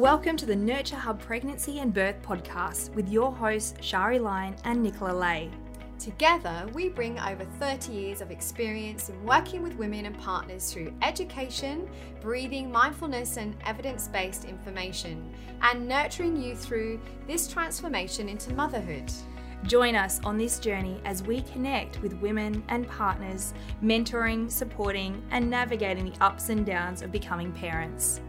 Welcome to the Nurture Hub Pregnancy and Birth podcast with your hosts, Shari Line and Nicola Lay. Together, we bring over 30 years of experience in working with women and partners through education, breathing, mindfulness, and evidence based information, and nurturing you through this transformation into motherhood. Join us on this journey as we connect with women and partners, mentoring, supporting, and navigating the ups and downs of becoming parents.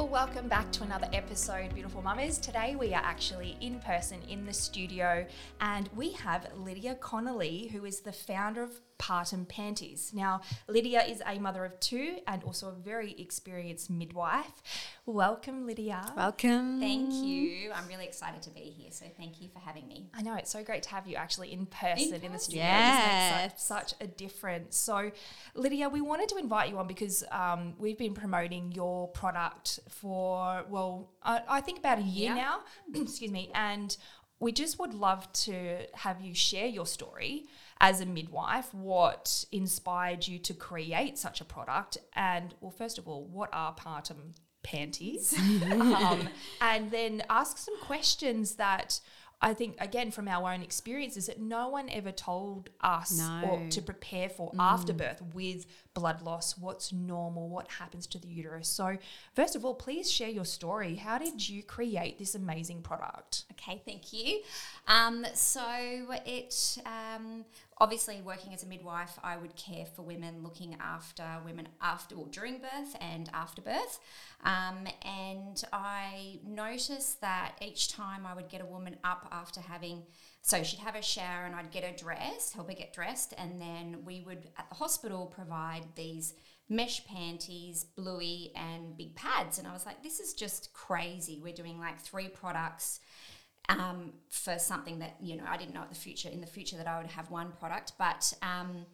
Well, welcome back to another episode, beautiful mamas. Today we are actually in person in the studio and we have Lydia Connolly, who is the founder of Partum Panties. Now, Lydia is a mother of two and also a very experienced midwife. Welcome, Lydia. Welcome. Thank you. I'm really excited to be here. So thank you for having me. I know it's so great to have you actually in person in, in the studio. Makes such, such, a difference. So, Lydia, we wanted to invite you on because um, we've been promoting your product for well, I, I think about a year yeah. now. Excuse me, and we just would love to have you share your story as a midwife, what inspired you to create such a product? And, well, first of all, what are partum panties? um, and then ask some questions that I think again from our own experiences that no one ever told us no. or to prepare for mm. after birth with blood loss, what's normal, what happens to the uterus. So, first of all, please share your story. How did you create this amazing product? Okay, thank you. Um, so it um, obviously working as a midwife, I would care for women, looking after women after or during birth and after birth. Um, and I noticed that each time I would get a woman up after having, so she'd have a shower and I'd get her dressed, help her get dressed, and then we would at the hospital provide these mesh panties, bluey, and big pads. And I was like, this is just crazy. We're doing like three products um, for something that you know I didn't know at the future in the future that I would have one product, but um,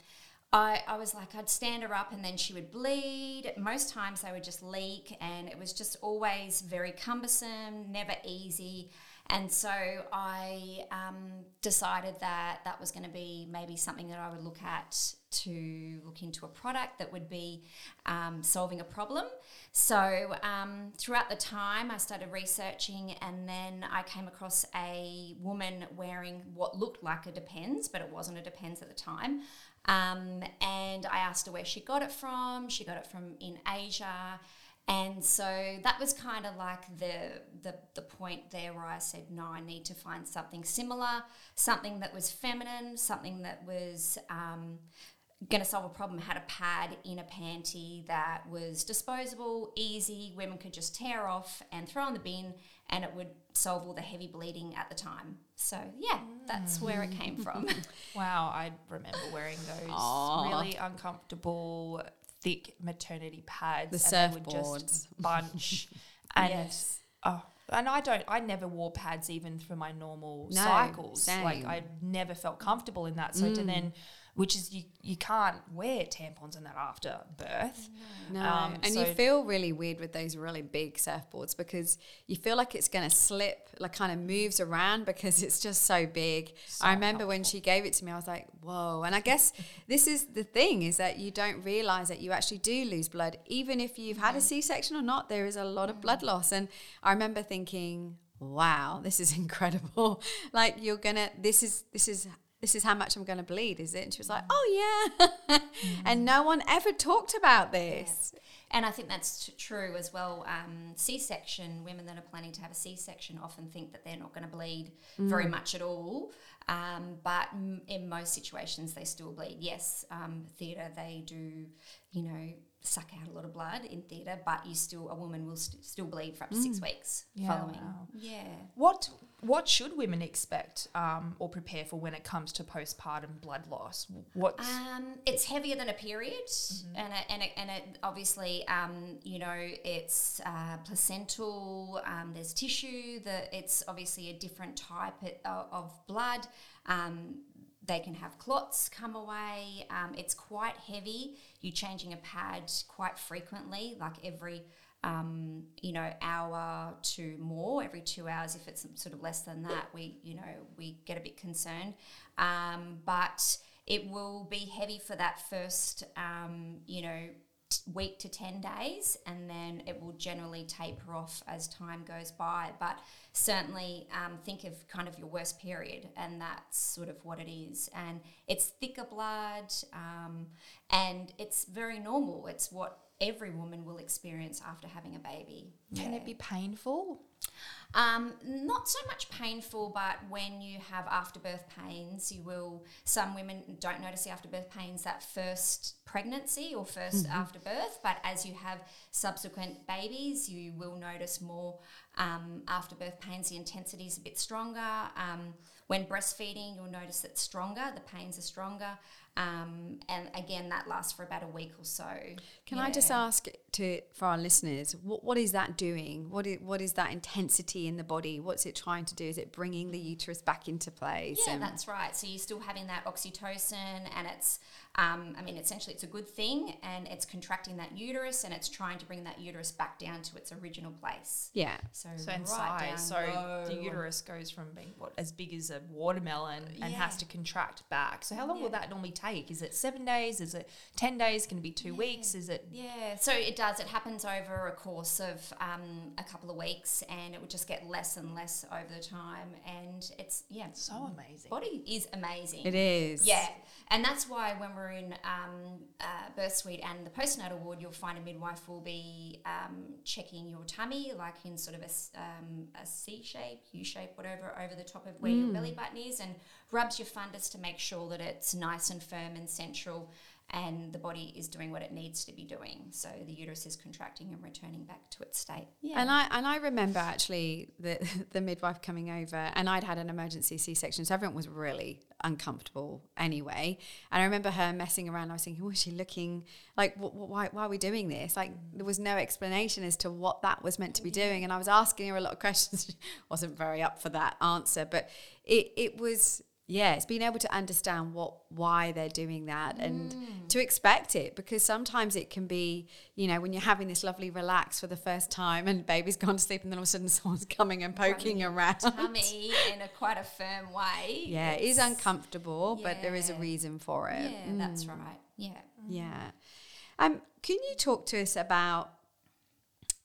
I, I was like I'd stand her up and then she would bleed. Most times they would just leak, and it was just always very cumbersome, never easy. And so I um, decided that that was going to be maybe something that I would look at to look into a product that would be um, solving a problem. So um, throughout the time, I started researching, and then I came across a woman wearing what looked like a Depends, but it wasn't a Depends at the time. Um, and I asked her where she got it from. She got it from in Asia. And so that was kind of like the, the the point there where I said, no, I need to find something similar, something that was feminine, something that was um, going to solve a problem had a pad in a panty that was disposable, easy, women could just tear off and throw in the bin and it would solve all the heavy bleeding at the time. So, yeah, that's where it came from. wow, I remember wearing those Aww. really uncomfortable, thick maternity pads. The surfboards. bunch. and, yes. oh, and I don't, I never wore pads even for my normal no, cycles. Same. Like, I never felt comfortable in that. So, mm. to then which is you you can't wear tampons in that after birth. No, um, and so you feel really weird with those really big surfboards because you feel like it's going to slip, like kind of moves around because it's just so big. So I remember helpful. when she gave it to me, I was like, whoa. And I guess this is the thing is that you don't realize that you actually do lose blood, even if you've had a C section or not. There is a lot of blood loss, and I remember thinking wow this is incredible like you're gonna this is this is this is how much I'm going to bleed, is it? And she was like, oh, yeah. mm. And no one ever talked about this. Yeah. And I think that's t- true as well. Um, C section, women that are planning to have a C section often think that they're not going to bleed mm. very much at all. Um, but m- in most situations, they still bleed. Yes, um, theatre, they do, you know, suck out a lot of blood in theatre, but you still a woman will st- still bleed for up to mm. six weeks yeah, following. Wow. Yeah. What what should women expect um, or prepare for when it comes to postpartum blood loss? What? Um, it's heavier than a period, mm-hmm. and it, and it, and it obviously um, you know it's uh, placental. Um, there's tissue. That it's obviously a different type of, of blood. They can have clots come away. Um, it's quite heavy. You're changing a pad quite frequently, like every um, you know hour to more, every two hours. If it's sort of less than that, we you know we get a bit concerned. Um, but it will be heavy for that first, um, you know, week to 10 days and then it will generally taper off as time goes by. But certainly um, think of kind of your worst period and that's sort of what it is. And it's thicker blood um, and it's very normal. It's what every woman will experience after having a baby can yeah. it be painful um, not so much painful, but when you have afterbirth pains, you will. Some women don't notice the afterbirth pains that first pregnancy or 1st mm-hmm. afterbirth, but as you have subsequent babies, you will notice more um, afterbirth pains. The intensity is a bit stronger. Um, when breastfeeding, you'll notice it's stronger. The pains are stronger. Um, and again, that lasts for about a week or so. Can yeah. I just ask to for our listeners, what, what is that doing? What is, what is that intensity in the body? What's it trying to do? Is it bringing the uterus back into place? Yeah, that's right. So you're still having that oxytocin, and it's, um, I mean, essentially it's a good thing, and it's contracting that uterus, and it's trying to bring that uterus back down to its original place. Yeah. So, so right size, so low. the uterus goes from being what as big as a watermelon and yeah. has to contract back. So how long yeah. will that normally take? take? Is it seven days? Is it 10 days? Can it be two yeah. weeks? Is it? Yeah, so it does. It happens over a course of um, a couple of weeks and it would just get less and less over the time. And it's, yeah. it's So amazing. Body is amazing. It is. Yeah. And that's why when we're in um, uh, birth suite and the postnatal ward, you'll find a midwife will be um, checking your tummy, like in sort of a, um, a C shape, U shape, whatever, over the top of where mm. your belly button is, and rubs your fundus to make sure that it's nice and firm and central and the body is doing what it needs to be doing. So the uterus is contracting and returning back to its state. Yeah. And I and I remember actually the the midwife coming over and I'd had an emergency C section, so everyone was really uncomfortable anyway. And I remember her messing around. I was thinking, was she looking like why why are we doing this? Like there was no explanation as to what that was meant to be doing. And I was asking her a lot of questions. She wasn't very up for that answer, but it it was yeah, it's being able to understand what why they're doing that and mm. to expect it because sometimes it can be, you know, when you're having this lovely relax for the first time and baby's gone to sleep and then all of a sudden someone's coming and poking Running around. Tummy in a quite a firm way. Yeah, it's, it is uncomfortable, yeah. but there is a reason for it. Yeah, mm. that's right. Yeah. Yeah. Um, can you talk to us about,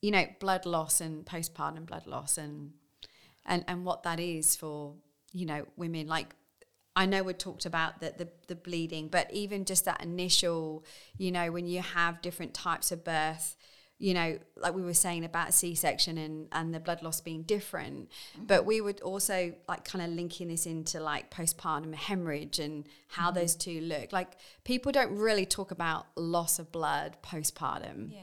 you know, blood loss and postpartum blood loss and and and what that is for, you know, women like I know we talked about the, the, the bleeding, but even just that initial, you know, when you have different types of birth, you know, like we were saying about C section and, and the blood loss being different, mm-hmm. but we would also like kind of linking this into like postpartum hemorrhage and how mm-hmm. those two look. Like people don't really talk about loss of blood postpartum. Yeah.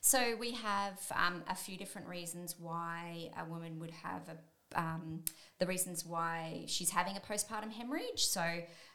So we have um, a few different reasons why a woman would have a um, the reasons why she's having a postpartum hemorrhage. So,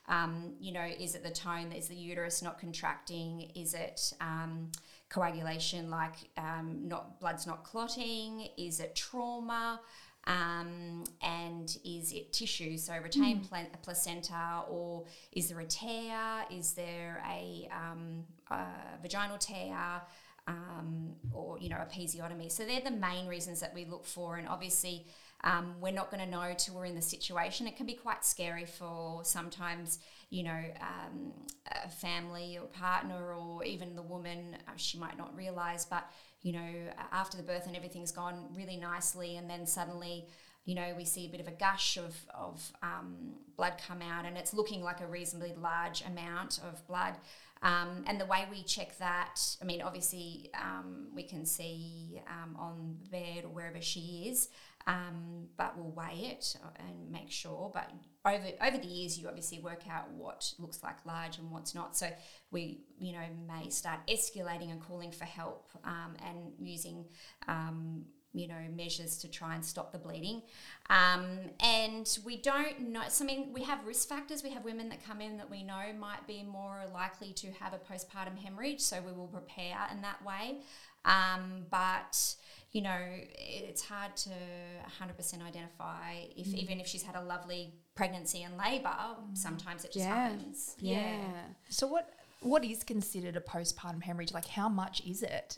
um, you know, is it the tone? Is the uterus not contracting? Is it um, coagulation, like um, not blood's not clotting? Is it trauma? Um, and is it tissue, so retained mm. pl- placenta, or is there a tear? Is there a, um, a vaginal tear? Um, or you know a episiotomy. So they're the main reasons that we look for, and obviously um, we're not going to know till we're in the situation. It can be quite scary for sometimes, you know, um, a family or partner or even the woman. Uh, she might not realize, but you know, after the birth and everything's gone really nicely, and then suddenly you know, we see a bit of a gush of, of um, blood come out and it's looking like a reasonably large amount of blood. Um, and the way we check that, I mean, obviously um, we can see um, on the bed or wherever she is, um, but we'll weigh it and make sure. But over over the years, you obviously work out what looks like large and what's not. So we, you know, may start escalating and calling for help um, and using. You know, measures to try and stop the bleeding. Um, and we don't know, so I mean, we have risk factors. We have women that come in that we know might be more likely to have a postpartum hemorrhage, so we will prepare in that way. Um, but you know, it's hard to 100% identify if mm. even if she's had a lovely pregnancy and labor, mm. sometimes it just yeah. happens. Yeah. yeah. So what what is considered a postpartum hemorrhage? Like how much is it?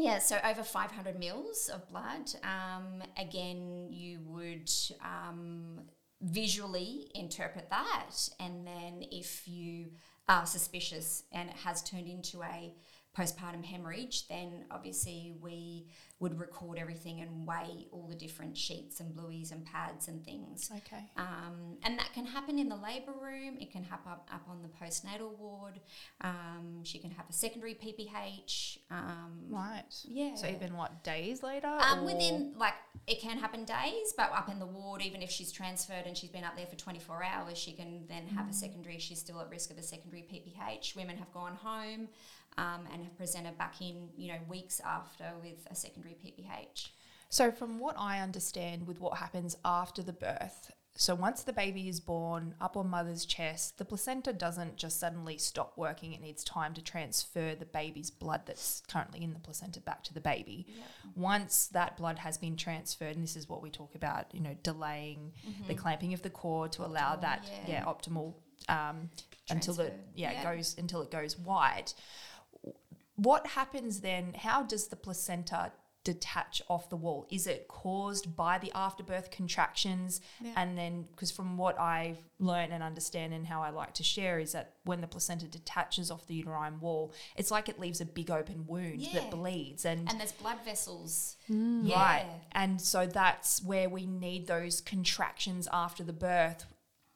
Yeah, so over 500 mils of blood. Um, again, you would um, visually interpret that, and then if you are suspicious and it has turned into a postpartum hemorrhage, then obviously we would record everything and weigh all the different sheets and blueies and pads and things. Okay. Um, and that can happen in the labour room. It can happen up, up on the postnatal ward. Um, she can have a secondary PPH. Um, Right. Yeah. So even what days later? um, within like it can happen days, but up in the ward, even if she's transferred and she's been up there for 24 hours, she can then have a secondary. She's still at risk of a secondary PPH. Women have gone home um, and have presented back in, you know, weeks after with a secondary PPH. So, from what I understand, with what happens after the birth, so once the baby is born up on mother's chest, the placenta doesn't just suddenly stop working. It needs time to transfer the baby's blood that's currently in the placenta back to the baby. Once that blood has been transferred, and this is what we talk about, you know, delaying the clamping of the cord to allow that, yeah. yeah, optimal um, until the yeah, yeah. it goes until it goes white. What happens then? How does the placenta detach off the wall? Is it caused by the afterbirth contractions? Yeah. And then, because from what I've learned and understand and how I like to share, is that when the placenta detaches off the uterine wall, it's like it leaves a big open wound Yeah. that bleeds. And, And there's blood vessels. Mm. right. Yeah. And so that's where we need those contractions after the birth.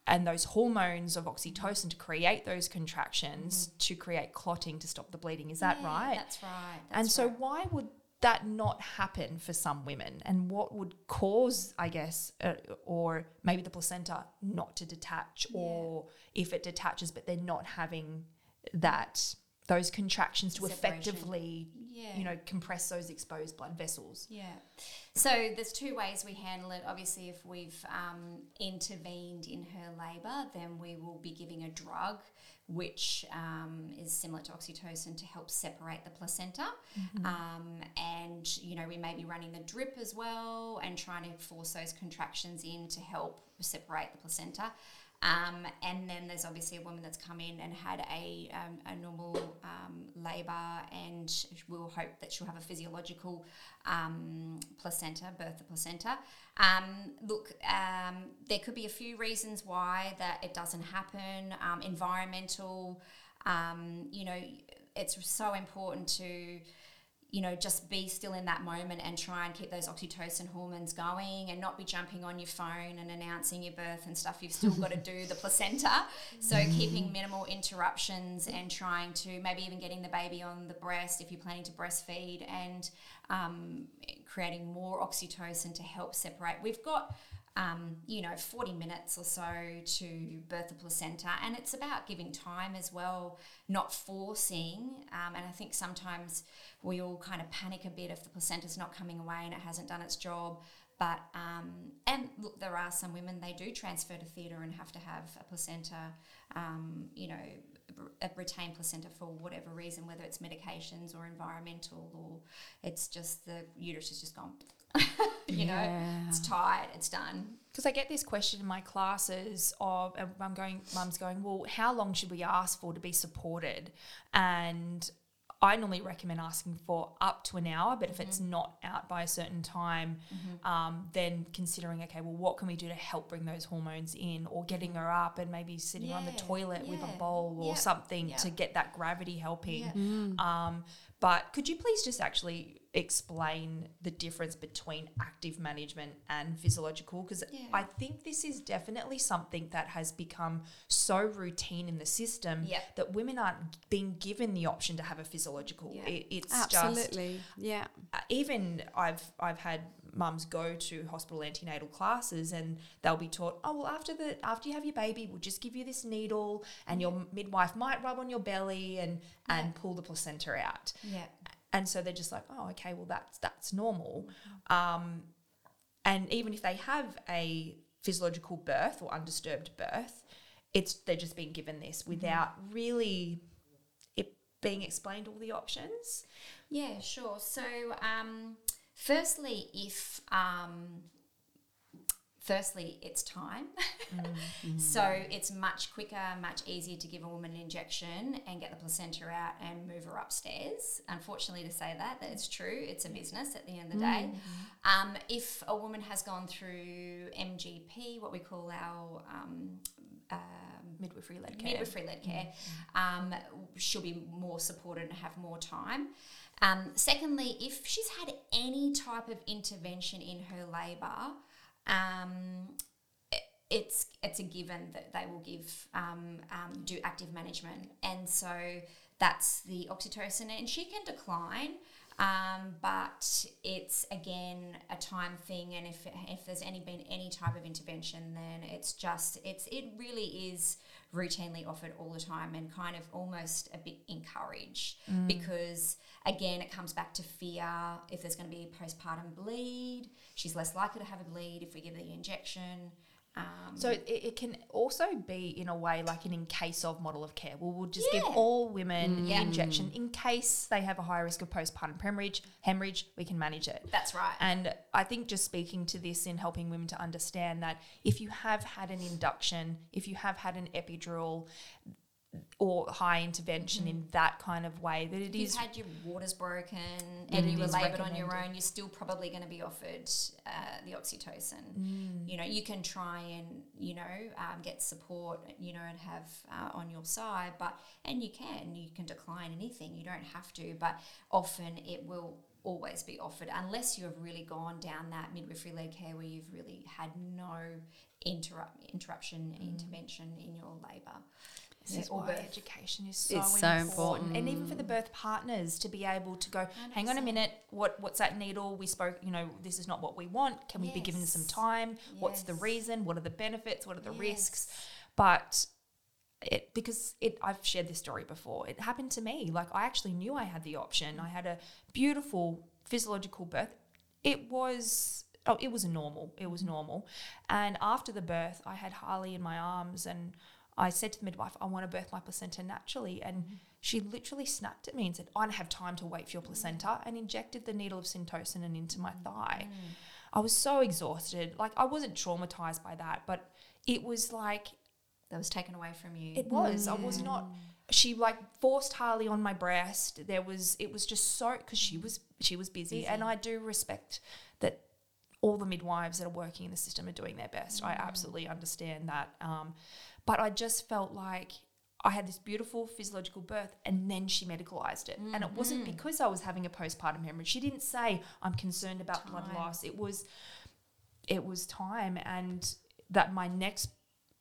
And those hormones of oxytocin to create those contractions to create clotting to stop the bleeding. Is that Yeah, right? That's right. and so, right. why would that not happen for some women? And what would cause, I guess, uh, or maybe the placenta not to detach, or if it detaches, but they're not having that those contractions to Separation. effectively, Yeah. you know, compress those exposed blood vessels. Yeah. So there's two ways we handle it. Obviously, if we've um, intervened in her labour, then we will be giving a drug which um, is similar to oxytocin to help separate the placenta. Um, and, you know, we may be running the drip as well and trying to force those contractions in to help separate the placenta. Um, and then there's obviously a woman that's come in and had a, um, a normal um, labour, and we'll hope that she'll have a physiological um, placenta, birth the placenta. Um, look, um, there could be a few reasons why that it doesn't happen. Environmental, you know, it's so important to you know, just be still in that moment and try and keep those oxytocin hormones going and not be jumping on your phone and announcing your birth and stuff. You've still got to do the placenta. So, keeping minimal interruptions and trying to maybe even getting the baby on the breast if you're planning to breastfeed and um, creating more oxytocin to help separate. We've got um, you know, 40 minutes or so to birth the placenta. And it's about giving time as well, not forcing. Um, and I think sometimes we all kind of panic a bit if the placenta's not coming away and it hasn't done its job. But, um, and look, there are some women, they do transfer to theatre and have to have a placenta, um, you know, a retained placenta for whatever reason, whether it's medications or environmental or it's just the uterus has just gone. you know, it's tight, it's done. Because I get this question in my classes of, and I'm going, mum's going, well, how long should we ask for to be supported? And I normally recommend asking for up to an hour, but if it's Mm-hmm. not out by a certain time, um, then considering, okay, well, what can we do to help bring those hormones in, or getting her up and maybe sitting her on the Yeah, toilet with a bowl or yeah, something yeah. to get that gravity helping. Yeah. Um, but could you please just actually explain the difference between active management and physiological? Because Yeah. I think this is definitely something that has become so routine in the system Yeah. that women aren't being given the option to have a physiological. Yeah. It, it's just Absolutely. yeah. uh, even I've I've had mums go to hospital antenatal classes and they'll be taught, oh well, after the after you have your baby, we'll just give you this needle, and your midwife might rub on your belly and and pull the placenta out. Yeah. And so they're just like, oh, okay, well that's that's normal. Um, and even if they have a physiological birth or undisturbed birth, it's they're just being given this without really it being explained all the options. Yeah, sure. So, um, firstly, if um, firstly, it's time. Mm-hmm. so it's much quicker, much easier to give a woman an injection and get the placenta out and move her upstairs. Unfortunately, to say that, that it's true. It's a business at the end of the day. Mm-hmm. Um, if a woman has gone through MGP, what we call our um, um, midwifery led care. midwifery led care, um, she'll be more supported and have more time. Um, secondly, if she's had any type of intervention in her labour, um, it- it's it's a given that they will give um, um, do active management, and so that's the oxytocin, and she can decline. Um, but it's again a time thing, and if if there's any been any type of intervention, then it's just it's it really is routinely offered all the time and kind of almost a bit encouraged mm. because again it comes back to fear. If there's going to be a postpartum bleed she's less likely to have a bleed. If we give the injection um, So it, it can also be in a way like an in case of model of care. Well, we'll just give all women Yeah. the injection in case they have a high risk of postpartum hemorrhage. Hemorrhage, we can manage it. that's right And I think just speaking to this in helping women to understand that if you have had an induction, if you have had an epidural or high intervention in that kind of way, that it if you've had your waters broken and you were is laboured on your own, you're still probably going to be offered uh, the oxytocin. Mm. You know, you can try and you know um, get support, you know, and have uh, on your side, but and you can you can decline anything. You don't have to, but often it will always be offered unless you have really gone down that midwifery led care where you've really had no interrupt interruption intervention in your labour. This Yeah, is why birth. education is so, It's so important. and even for the birth partners to be able to go, hang on a minute, what what's that needle? We spoke, you know, this is not what we want. Can we be given some Yes. time? What's the reason? What are the benefits? What are the risks? But it because it I've shared this story before. It happened to me. Like I actually knew I had the option. I had a beautiful physiological birth. It was oh, it was normal. It was normal. And after the birth, I had Harley in my arms and I said to the midwife, I want to birth my placenta naturally. And mm-hmm. she literally snapped at me and said, I don't have time to wait for your placenta mm. and injected the needle of syntocin into my mm. thigh. I was so exhausted. Like I wasn't traumatized by that, but it was like That was taken away from you. it was. I was not. Mm. She like forced Harley on my breast. There was. It was just so because she was she was busy, and I do respect that all the midwives that are working in the system are doing their best. I absolutely understand that. Um, but I just felt like I had this beautiful physiological birth, and then she medicalized it, and it wasn't mm-hmm. because I was having a postpartum hemorrhage. She didn't say I'm concerned about blood loss. It was it was time. And that my next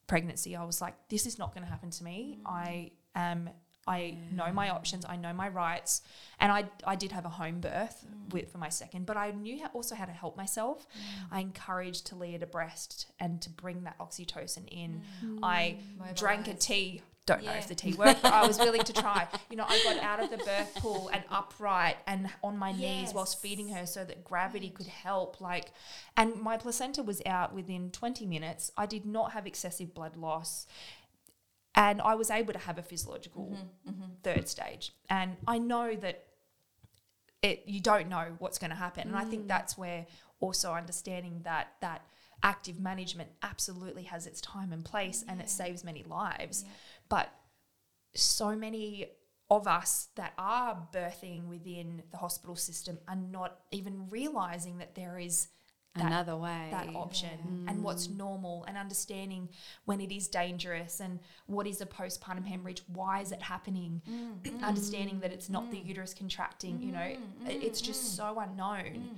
pregnancy i was like this is not going to happen to me. Mm. I am i know my mm. options i know my rights and i i did have a home birth mm. with for my second but i knew how, also how to help myself. Mm. I encouraged talia to breast and to bring that oxytocin in. I drank a tea don't know if the tea worked, but I was willing to try. You know, I got out of the birth pool and upright and on my knees whilst feeding her so that gravity could help. Like, and my placenta was out within 20 minutes. I did not have excessive blood loss. And I was able to have a physiological mm-hmm, mm-hmm. third stage. And I know that it you don't know what's going to happen. And I think mm. that's where also understanding that that active management absolutely has its time and place and it saves many lives. But so many of us that are birthing within the hospital system are not even realizing that there is that, Another way. that option mm. and what's normal and understanding when it is dangerous and what is a postpartum hemorrhage why is it happening? Mm, mm. Understanding that it's not the uterus contracting you know it- it's just so unknown.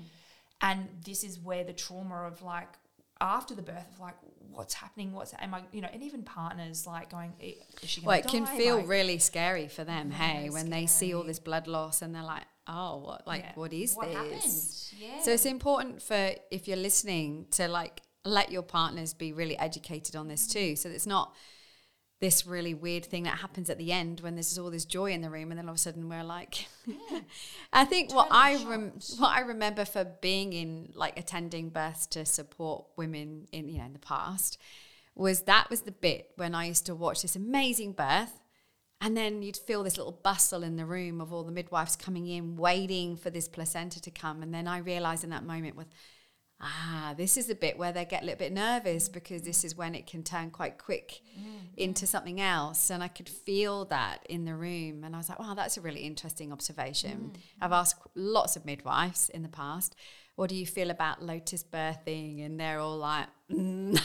and this is where the trauma of like after the birth of like what's happening what's am i you know and even partners like going "Eh, is she gonna Well, it can feel Like, really scary for them, hey, when they see all this blood loss and they're like, oh, what, like, Yeah. what is what this? Yeah. So it's important for if you're listening to like let your partners be really educated on this mm. too. So it's not this really weird thing that happens at the end when there's all this joy in the room and then all of a sudden we're like I think what I rem- what I remember for being in like attending births to support women in you know in the past was that was the bit when I used to watch this amazing birth and then you'd feel this little bustle in the room of all the midwives coming in, waiting for this placenta to come. And then I realized in that moment with, ah, this is the bit where they get a little bit nervous because this is when it can turn quite quick mm. into something else. And I could feel that in the room. And I was like, wow, that's a really interesting observation. Mm. I've asked lots of midwives in the past, what do you feel about lotus birthing? And they're all like, mm.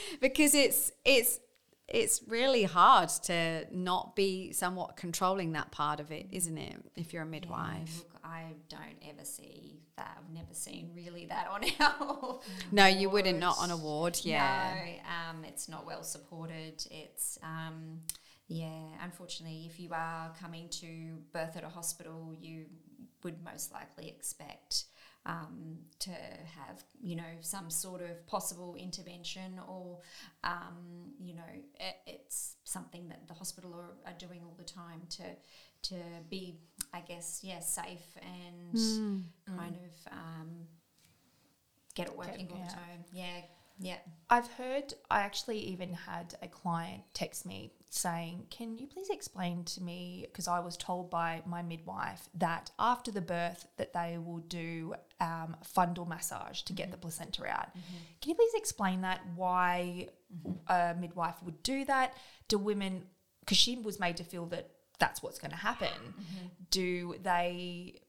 because it's, it's, it's really hard to not be somewhat controlling that part of it, isn't it? If you're a midwife. Yeah, look, I don't ever see that. I've never seen really that on our. no, you wouldn't not on a ward. Yeah. No, um, it's not well supported. It's um, yeah. Unfortunately, if you are coming to birth at a hospital, you would most likely expect um, to have you know some sort of possible intervention or um, you know it, it's something that the hospital are, are, doing all the time to to be I guess yeah safe and mm. kind mm. of um, get it working get, all the time yeah yeah. I've heard, I actually even had a client text me saying, Can you please explain to me? Because I was told by my midwife that after the birth, that they will do um, fundal massage to mm-hmm. get the placenta out. Mm-hmm. Can you please explain that? Why mm-hmm. a midwife would do that? Do women, because she was made to feel that that's what's going to happen, mm-hmm. do they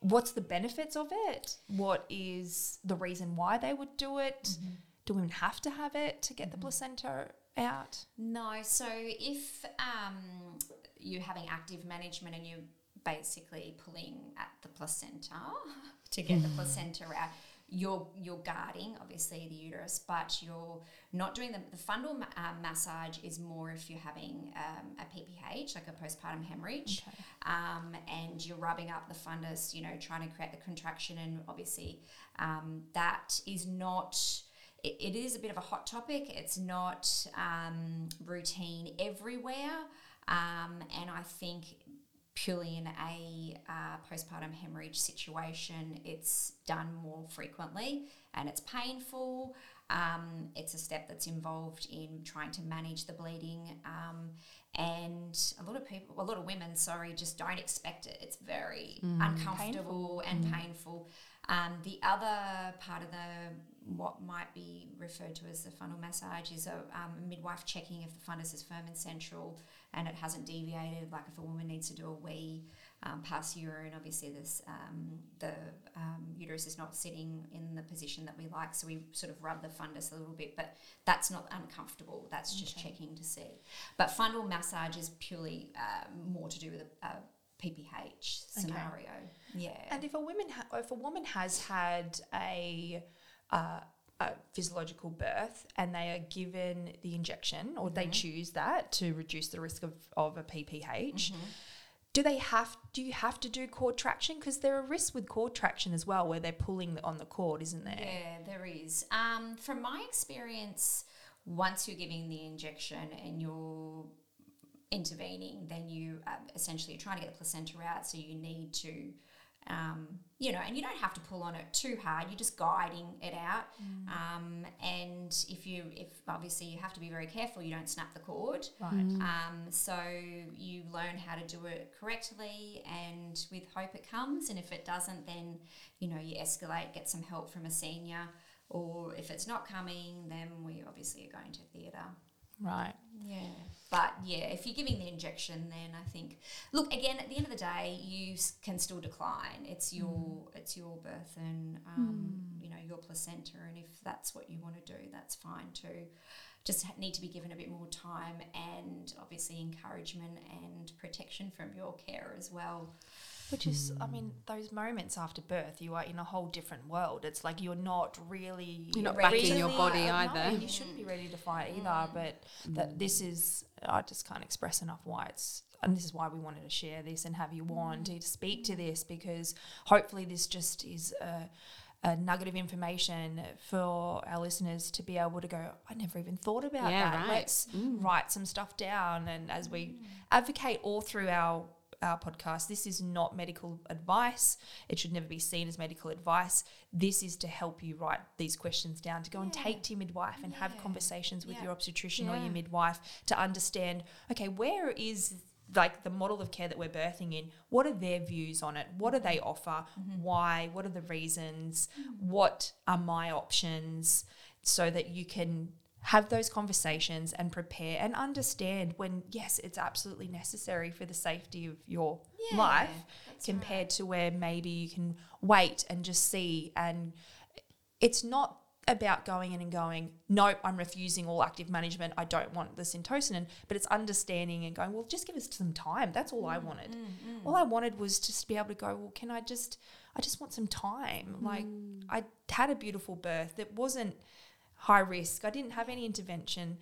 what's the benefits of it? What is the reason why they would do it? Mm-hmm. Do women have to have it to get mm-hmm. the placenta out? No. So if um, you're having active management and you're basically pulling at the placenta to get the mm. placenta out, you're you're guarding obviously the uterus, but you're not doing the, the fundal ma- uh, massage is more if you're having um, a PPH, like a postpartum hemorrhage, okay. um, and you're rubbing up the fundus, you know, trying to create the contraction, and obviously um, that is not. It, it is a bit of a hot topic. It's not um, routine everywhere, um, and I think purely in a uh, postpartum hemorrhage situation, it's done more frequently and it's painful. Um, it's a step that's involved in trying to manage the bleeding. Um, and a lot of people, a lot of women, sorry, just don't expect it. It's very mm. uncomfortable painful. and mm. painful. Um, the other part of the what might be referred to as the fundal massage is a um, midwife checking if the fundus is firm and central and it hasn't deviated. Like if a woman needs to do a wee um, pass urine, obviously this um, the um, uterus is not sitting in the position that we like, so we sort of rub the fundus a little bit, but that's not uncomfortable. That's just okay. checking to see. But fundal massage is purely uh, more to do with a, a PPH scenario. Okay. Yeah. And if a woman ha- if a woman has had a uh, a physiological birth and they are given the injection or mm-hmm. they choose that to reduce the risk of, of a PPH. Mm-hmm. Do they have? Do you have to do cord traction? Because there are risks with cord traction as well, where they're pulling on the cord, isn't there? Yeah, there is. Um, from my experience, once you're giving the injection and you're intervening, then you uh, essentially are trying to get the placenta out, so you need to um, you know, and you don't have to pull on it too hard. You're just guiding it out. Mm. Um, and if you, if obviously you have to be very careful, you don't snap the cord. Right. Mm. Um, so you learn how to do it correctly, and with hope it comes. And if it doesn't, then you know you escalate, get some help from a senior, or if it's not coming, then we obviously are going to theatre. Right. Yeah. But yeah, if you're giving the injection, then I think look again at the end of the day, you can still decline. It's your mm. it's your birth and um, mm. you know your placenta, and if that's what you want to do, that's fine too. Just need to be given a bit more time and obviously encouragement and protection from your care as well. Which is, I mean, those moments after birth, you are in a whole different world. It's like you're not really you're not back in your body either. No, you shouldn't be ready to fight either. Mm. But that this is, I just can't express enough why it's and this is why we wanted to share this and have you on to speak to this because hopefully this just is a, a, nugget of information for our listeners to be able to go, I never even thought about yeah, that. Right. Let's mm. write some stuff down. And as we advocate all through our our podcast. This is not medical advice. It should never be seen as medical advice. This is to help you write these questions down, to go yeah. and take to your midwife and yeah. have conversations with yeah. your obstetrician or your midwife to understand okay, where is like the model of care that we're birthing in, what are their views on it? What do they offer? Mm-hmm. Why? What are the reasons? Mm-hmm. What are my options? So that you can have those conversations and prepare and understand when yes it's absolutely necessary for the safety of your yeah, life compared right. to where maybe you can wait and just see and it's not about going in and going, nope, I'm refusing all active management. I don't want the syntocinon. But it's understanding and going, well, just give us some time. That's all mm, I wanted. Mm, mm. All I wanted was just to be able to go, well, can I just, I just want some time. Like mm. I had a beautiful birth. It wasn't high risk. I didn't have any intervention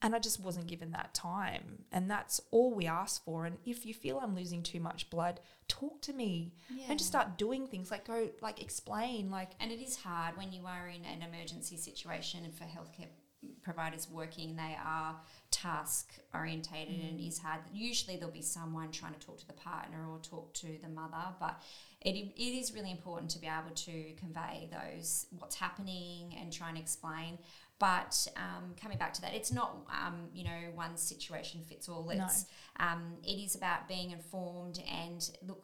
and I just wasn't given that time. And that's all we ask for. And if you feel I'm losing too much blood, talk to me yeah. and just start doing things like go, like explain, like. And it is hard when you are in an emergency situation and for healthcare providers working, they are task orientated mm. and is hard. Usually there'll be someone trying to talk to the partner or talk to the mother, but it, it is really important to be able to convey those what's happening and try and explain but um, coming back to that, it's not um, you know one situation fits all. It's no. um, it is about being informed and look.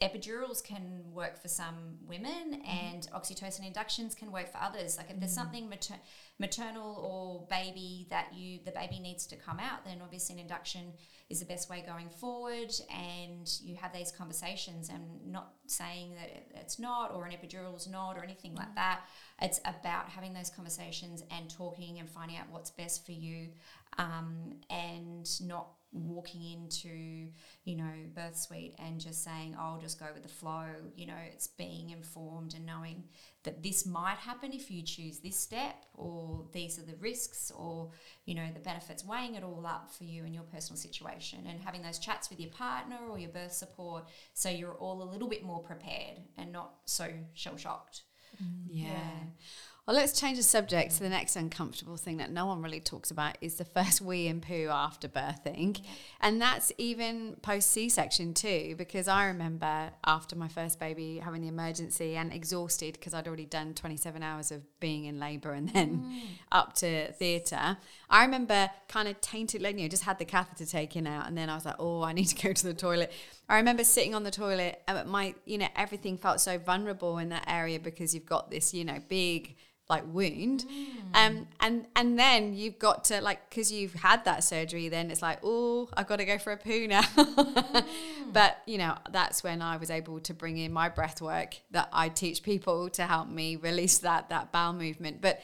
Epidurals can work for some women, mm. and oxytocin inductions can work for others. Like if mm. there's something mater- maternal or baby that you the baby needs to come out, then obviously an induction is the best way going forward. And you have these conversations, and not saying that it's not or an epidural is not or anything mm. like that. It's about having those conversations and talking and finding out what's best for you, um, and not walking into you know birth suite and just saying oh, i'll just go with the flow you know it's being informed and knowing that this might happen if you choose this step or these are the risks or you know the benefits weighing it all up for you and your personal situation and having those chats with your partner or your birth support so you're all a little bit more prepared and not so shell shocked mm, yeah. yeah. Well, let's change the subject to the next uncomfortable thing that no one really talks about is the first wee and poo after birthing. And that's even post C section too, because I remember after my first baby having the emergency and exhausted because I'd already done 27 hours of being in labour and then mm. up to theatre. I remember kind of tainted, like, you know, just had the catheter taken out and then I was like, oh, I need to go to the toilet. I remember sitting on the toilet and my, you know, everything felt so vulnerable in that area because you've got this, you know, big like wound mm. um and and then you've got to like because you've had that surgery then it's like oh i've got to go for a poo now mm. but you know that's when i was able to bring in my breath work that i teach people to help me release that that bowel movement but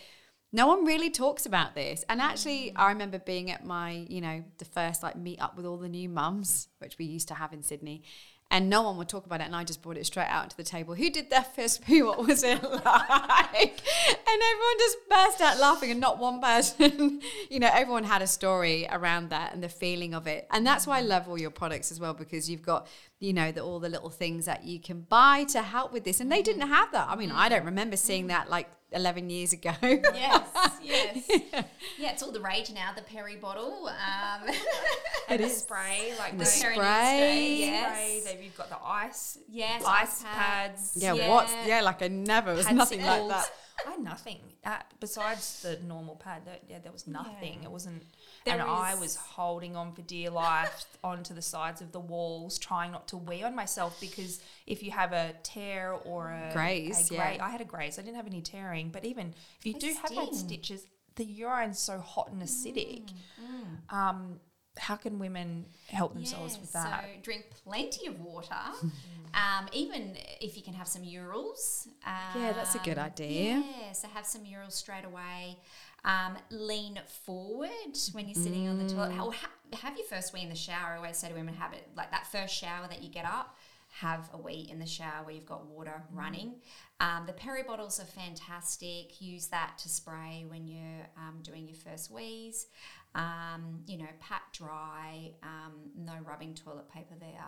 no one really talks about this and actually mm. i remember being at my you know the first like meet up with all the new mums which we used to have in sydney and no one would talk about it. And I just brought it straight out to the table. Who did their first poo? What was it like? and everyone just burst out laughing, and not one person, you know, everyone had a story around that and the feeling of it. And that's why I mm. love all your products as well because you've got, you know, the, all the little things that you can buy to help with this. And they mm. didn't have that. I mean, I don't remember seeing mm. that like 11 years ago. yes, yes. Yeah. yeah. it's all the rage now, the peri bottle. Um, it is. spray, like the, the spray. Yes. Spray. You've got the ice. Yes. Ice pads. Yeah, yeah, what? Yeah, like I never, it was nothing like that. I had nothing. Uh, besides the normal pad, that, yeah, there was nothing. Yeah. It wasn't there and is... I was holding on for dear life onto the sides of the walls, trying not to wee on myself because if you have a tear or a graze, a gra- yeah. I had a graze. I didn't have any tearing, but even if you do have had stitches, the urine's so hot and acidic. Mm, mm. Um, how can women help themselves yeah, with that? So drink plenty of water. um, even if you can have some Urals. Um, yeah, that's a good um, idea. Yeah, so have some Urals straight away. Um, lean forward when you're sitting mm. on the toilet. Or ha- have your first wee in the shower. I always say to women, have it like that first shower that you get up. Have a wee in the shower where you've got water mm. running. Um, the peri bottles are fantastic. Use that to spray when you're um, doing your first wheeze. Um, you know, pat dry. Um, no rubbing toilet paper there.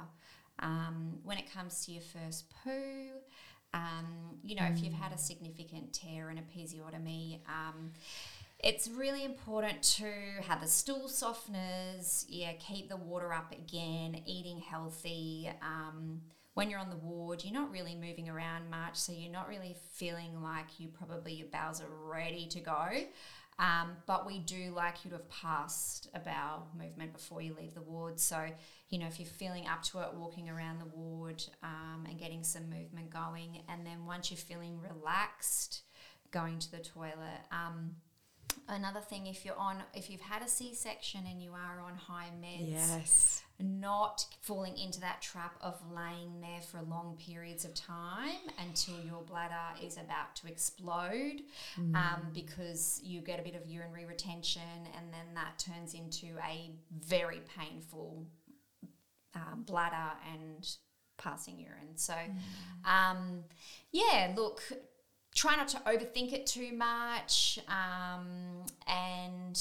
Um, when it comes to your first poo, um, you know, mm. if you've had a mm. significant tear and a episiotomy, um, it's really important to have the stool softeners, yeah, keep the water up again, eating healthy. Um, when you're on the ward, you're not really moving around much, so you're not really feeling like you probably your bowels are ready to go. Um, but we do like you to have passed a bowel movement before you leave the ward. So, you know, if you're feeling up to it, walking around the ward um, and getting some movement going. And then once you're feeling relaxed, going to the toilet. Um, another thing if you're on if you've had a c-section and you are on high meds yes not falling into that trap of laying there for long periods of time until your bladder is about to explode mm. um, because you get a bit of urinary retention and then that turns into a very painful um, bladder and passing urine so mm. um, yeah look try not to overthink it too much um, and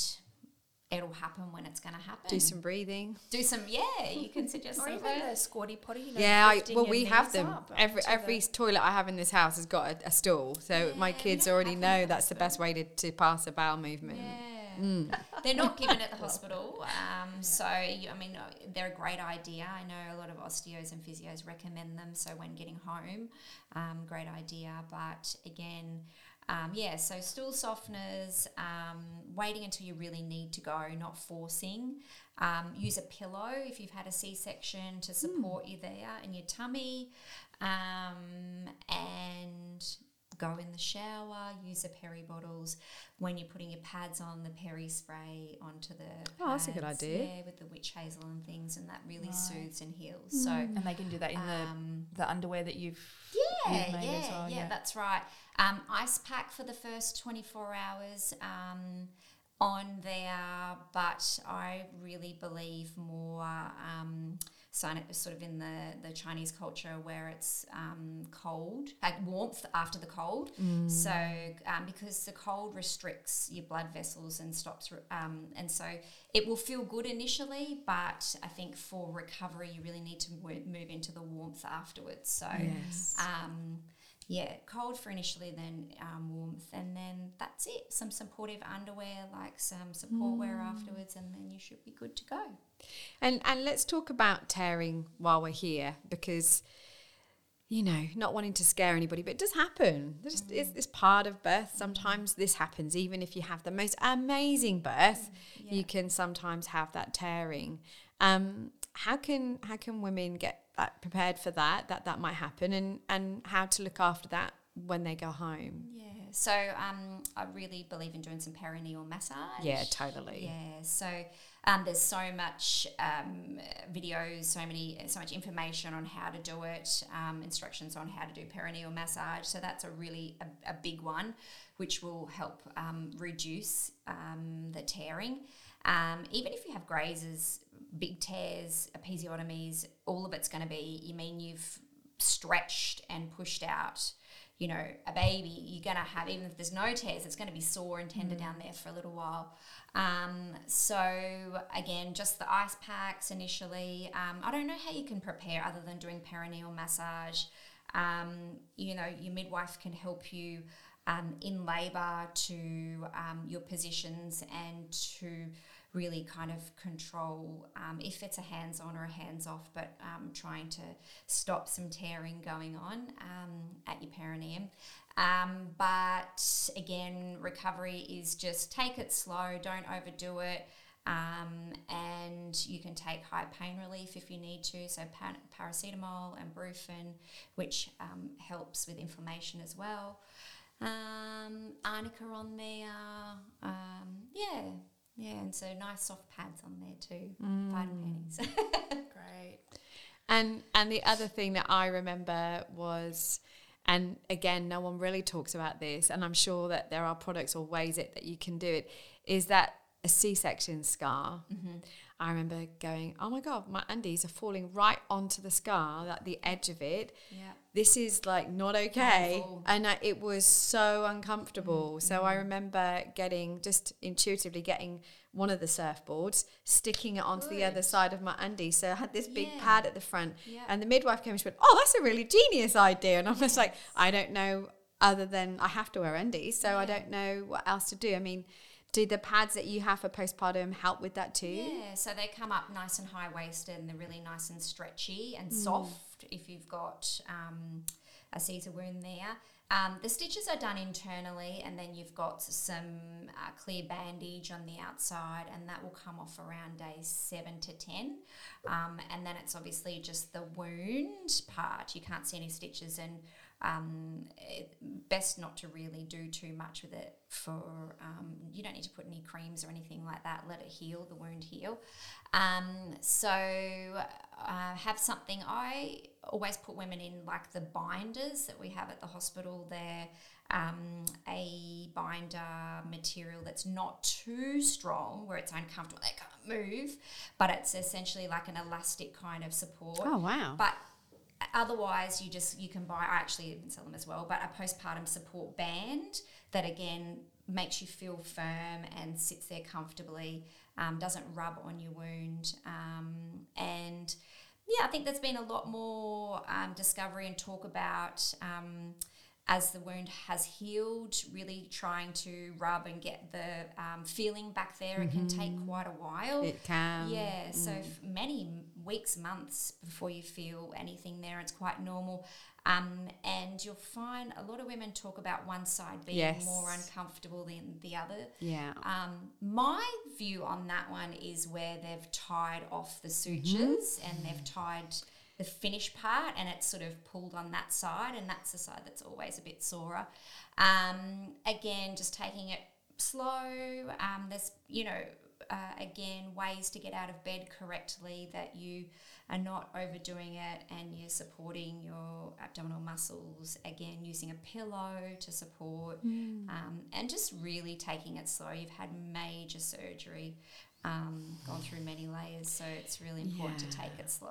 it'll happen when it's going to happen. Do some breathing. Do some, yeah. You can suggest or even the squatty potty. You know, yeah, I, well, we have them. Every every the... toilet I have in this house has got a, a stool, so yeah, my kids already know that's the best way to, to pass a bowel movement. Yeah. Mm. They're not given at the hospital. Um, yeah. So, I mean, they're a great idea. I know a lot of osteos and physios recommend them. So, when getting home, um, great idea. But again, um, yeah, so stool softeners, um, waiting until you really need to go, not forcing. Um, use a pillow if you've had a C section to support mm. you there in your tummy. Um, and go in the shower, use the peri bottles. When you're putting your pads on, the peri spray onto the Oh, pads, that's a good idea. Yeah, with the witch hazel and things and that really right. soothes and heals. Mm. So And they can do that in um, the the underwear that you've Yeah, you've yeah, well, yeah, yeah, that's right. Um, ice pack for the first 24 hours. Um, on there, but I really believe more um, sort of in the, the Chinese culture where it's um, cold, like warmth after the cold. Mm. So um, because the cold restricts your blood vessels and stops, um, and so it will feel good initially, but I think for recovery you really need to move into the warmth afterwards. So yes. Um, yeah, cold for initially, then um, warmth, and then that's it. Some supportive underwear, like some support mm. wear afterwards, and then you should be good to go. And and let's talk about tearing while we're here, because you know, not wanting to scare anybody, but it does happen. It's, mm. it's, it's, part of birth. Sometimes this happens, even if you have the most amazing birth, yeah. you can sometimes have that tearing. Um, how can how can women get that prepared for that that that might happen and and how to look after that when they go home yeah so um, i really believe in doing some perineal massage yeah totally yeah so um, there's so much um, videos so many so much information on how to do it um, instructions on how to do perineal massage. So that's a really a, a big one which will help um, reduce um, the tearing. Um, even if you have grazes, big tears, episiotomies, all of it's going to be, you mean you've stretched and pushed out, you know, a baby, you're going to have, even if there's no tears, it's going to be sore and tender mm. down there for a little while. Um, so, again, just the ice packs initially. Um, I don't know how you can prepare other than doing perineal massage. Um, you know, your midwife can help you um, in labour to um, your positions and to really kind of control um, if it's a hands on or a hands off, but um, trying to stop some tearing going on um, at your perineum. Um, but again, recovery is just take it slow, don't overdo it. Um, and you can take high pain relief if you need to, so paracetamol and brufen, which um, helps with inflammation as well. arnica on there, yeah, yeah, and so nice soft pads on there too, mm. panties. Great. And and the other thing that I remember was, and again, no one really talks about this, and I'm sure that there are products or ways it, that you can do it, is that a C-section scar. Mm-hmm. I remember going, oh my god, my undies are falling right onto the scar, at the edge of it. Yeah. This is like not okay, and I, it was so uncomfortable. Mm-hmm. So I remember getting just intuitively getting one of the surfboards, sticking it onto Good. the other side of my undies. So I had this big yeah. pad at the front, yeah. and the midwife came and she went, "Oh, that's a really genius idea." And I'm just like, I don't know other than I have to wear undies, so yeah. I don't know what else to do. I mean do the pads that you have for postpartum help with that too? Yeah, so they come up nice and high waisted and they're really nice and stretchy and mm. soft if you've got um, a Caesar wound there. Um, the stitches are done internally, and then you've got some uh, clear bandage on the outside, and that will come off around day seven to ten. Um, and then it's obviously just the wound part. You can't see any stitches, and um, it, best not to really do too much with it. For um, you don't need to put any creams or anything like that. Let it heal, the wound heal. Um, so uh, have something. I always put women in like the binders that we have at the hospital. They're um, a binder material that's not too strong where it's uncomfortable. They can't move, but it's essentially like an elastic kind of support. Oh wow! But otherwise, you just you can buy. I actually even sell them as well, but a postpartum support band that again makes you feel firm and sits there comfortably. Um, doesn't rub on your wound, um, and yeah, I think there's been a lot more um, discovery and talk about um, as the wound has healed, really trying to rub and get the um, feeling back there. Mm-hmm. It can take mm-hmm. quite a while. It can. Yeah, mm. so many weeks, months before you feel anything there. It's quite normal. Um, and you'll find a lot of women talk about one side being yes. more uncomfortable than the other. Yeah. Um, my view on that one is where they've tied off the sutures mm-hmm. and they've tied the finish part and it's sort of pulled on that side and that's the side that's always a bit sorer. Um, again, just taking it slow. Um, there's, you know, uh, again, ways to get out of bed correctly that you are not overdoing it and you're supporting your abdominal muscles. Again, using a pillow to support mm. um, and just really taking it slow. You've had major surgery um, gone through many layers. So it's really important yeah. to take it slow.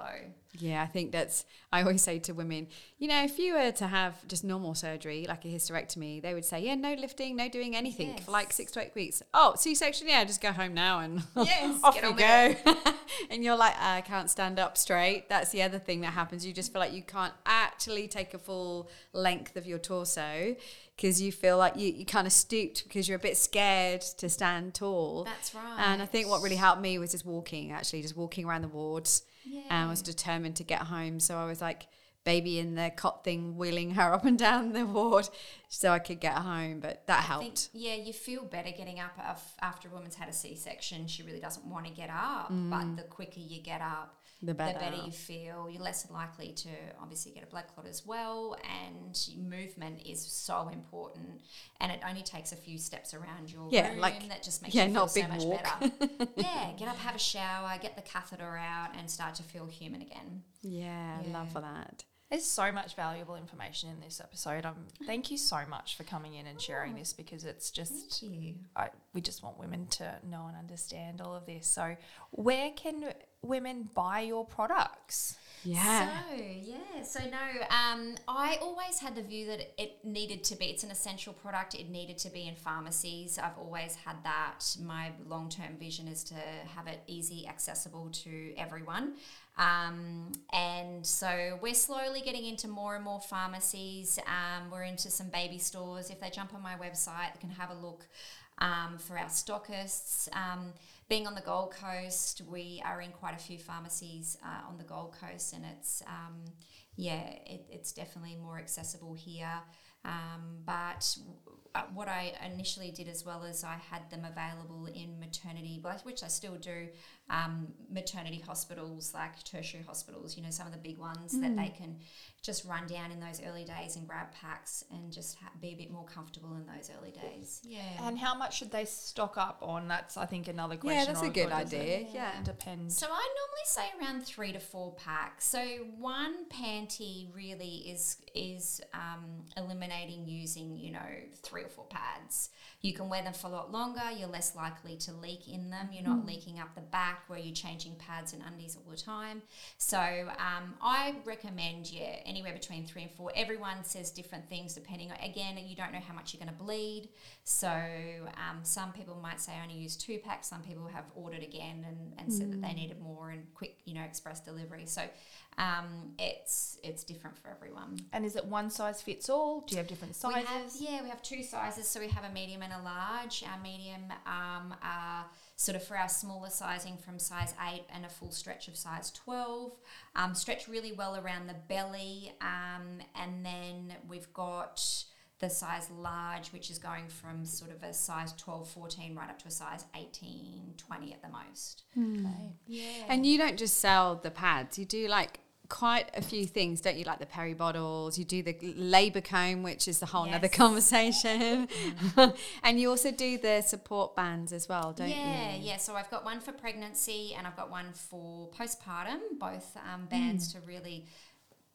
Yeah, I think that's, I always say to women, you know, if you were to have just normal surgery, like a hysterectomy, they would say, yeah, no lifting, no doing anything yes. for like six to eight weeks. Oh, C section, yeah, just go home now and yes, off you go. and you're like, I can't stand up straight. That's the other thing that happens. You just feel like you can't actually take a full length of your torso because you feel like you, you kind of stooped because you're a bit scared to stand tall. That's right. And I think what really helped me was just walking, actually, just walking around the wards. Yeah. And I was determined to get home. So I was like, baby in the cot thing, wheeling her up and down the ward so I could get home. But that I helped. Think, yeah, you feel better getting up after a woman's had a C section. She really doesn't want to get up. Mm. But the quicker you get up, the better. the better you feel. You're less likely to obviously get a blood clot as well. And movement is so important. And it only takes a few steps around your yeah, room like, that just makes yeah, you feel so much walk. better. yeah, get up, have a shower, get the catheter out, and start to feel human again. Yeah, yeah. love for that. There's so much valuable information in this episode. Um, thank you so much for coming in and sharing oh, this because it's just I, we just want women to know and understand all of this. So, where can women buy your products? Yeah. So yeah. So no, um, I always had the view that it needed to be. It's an essential product. It needed to be in pharmacies. I've always had that. My long term vision is to have it easy, accessible to everyone. Um, and so we're slowly getting into more and more pharmacies. Um, we're into some baby stores. If they jump on my website, they can have a look um, for our stockists. Being on the Gold Coast, we are in quite a few pharmacies uh, on the Gold Coast, and it's um, yeah, it, it's definitely more accessible here. Um, but uh, what I initially did as well as I had them available in maternity, which I still do, um, maternity hospitals like tertiary hospitals, you know, some of the big ones mm. that they can just run down in those early days and grab packs and just ha- be a bit more comfortable in those early days. Yeah. And how much should they stock up on? That's, I think, another question. Yeah, that's a good idea. It, yeah. Depends. So I normally say around three to four packs. So one panty really is is um, eliminating using, you know, three or four pads. You can wear them for a lot longer. You're less likely to leak in them. You're not mm. leaking up the back where you're changing pads and undies all the time. So um, I recommend, yeah, anywhere between three and four. Everyone says different things depending again, you don't know how much you're going to bleed. So um, some people might say only use two packs. Some people have ordered again and, and mm. said that they mm. needed more and quick, you know, express delivery. So um, it's it's it's different for everyone. And is it one size fits all? Do you have different sizes? We have, yeah, we have two sizes. So we have a medium and a large. Our medium um, are sort of for our smaller sizing from size 8 and a full stretch of size 12. Um, stretch really well around the belly. Um, and then we've got the size large, which is going from sort of a size 12, 14 right up to a size 18, 20 at the most. Mm. Okay. Yeah. And you don't just sell the pads, you do like quite a few things, don't you? Like the peri bottles, you do the labour comb, which is the whole yes. other conversation. And you also do the support bands as well, don't yeah, you? Yeah, yeah. So I've got one for pregnancy and I've got one for postpartum, both um, bands mm. to really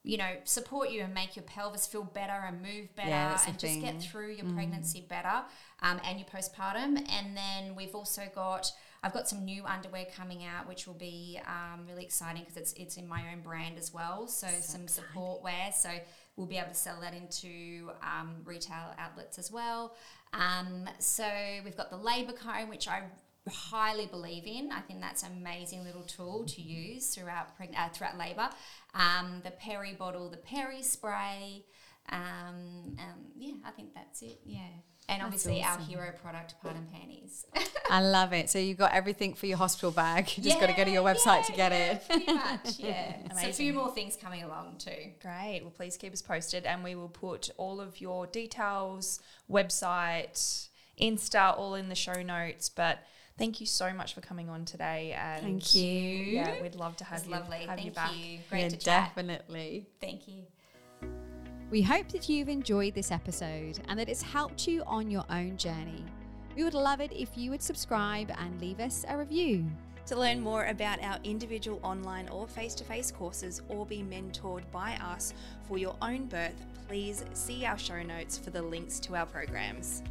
you know, support you and make your pelvis feel better and move better yeah, and just get through your mm. pregnancy better um, and your postpartum. And then we've also got, I've got some new underwear coming out, which will be um, really exciting because it's it's in my own brand as well. So, so some support wear. So we'll be able to sell that into um, retail outlets as well. Um, so we've got the labour comb, which I highly believe in. I think that's an amazing little tool to use throughout preg- uh, throughout labour. Um, the peri bottle, the peri spray. Um, um, yeah, I think that's it. Yeah. And that's obviously awesome. our hero product, pad and panties. I love it. So you've got everything for your hospital bag. You just yeah, got to go to your website yeah, to get yeah, it. Pretty much, yeah. so a few more things coming along too. Great. Well, please keep us posted, and we will put all of your details, website, Insta, all in the show notes. But thank you so much for coming on today. And thank you. Yeah, we'd love to have you. Lovely. Have thank you back. You. Great yeah, to chat. Definitely. Thank you. We hope that you've enjoyed this episode and that it's helped you on your own journey. We would love it if you would subscribe and leave us a review. To learn more about our individual online or face to face courses or be mentored by us for your own birth, please see our show notes for the links to our programs.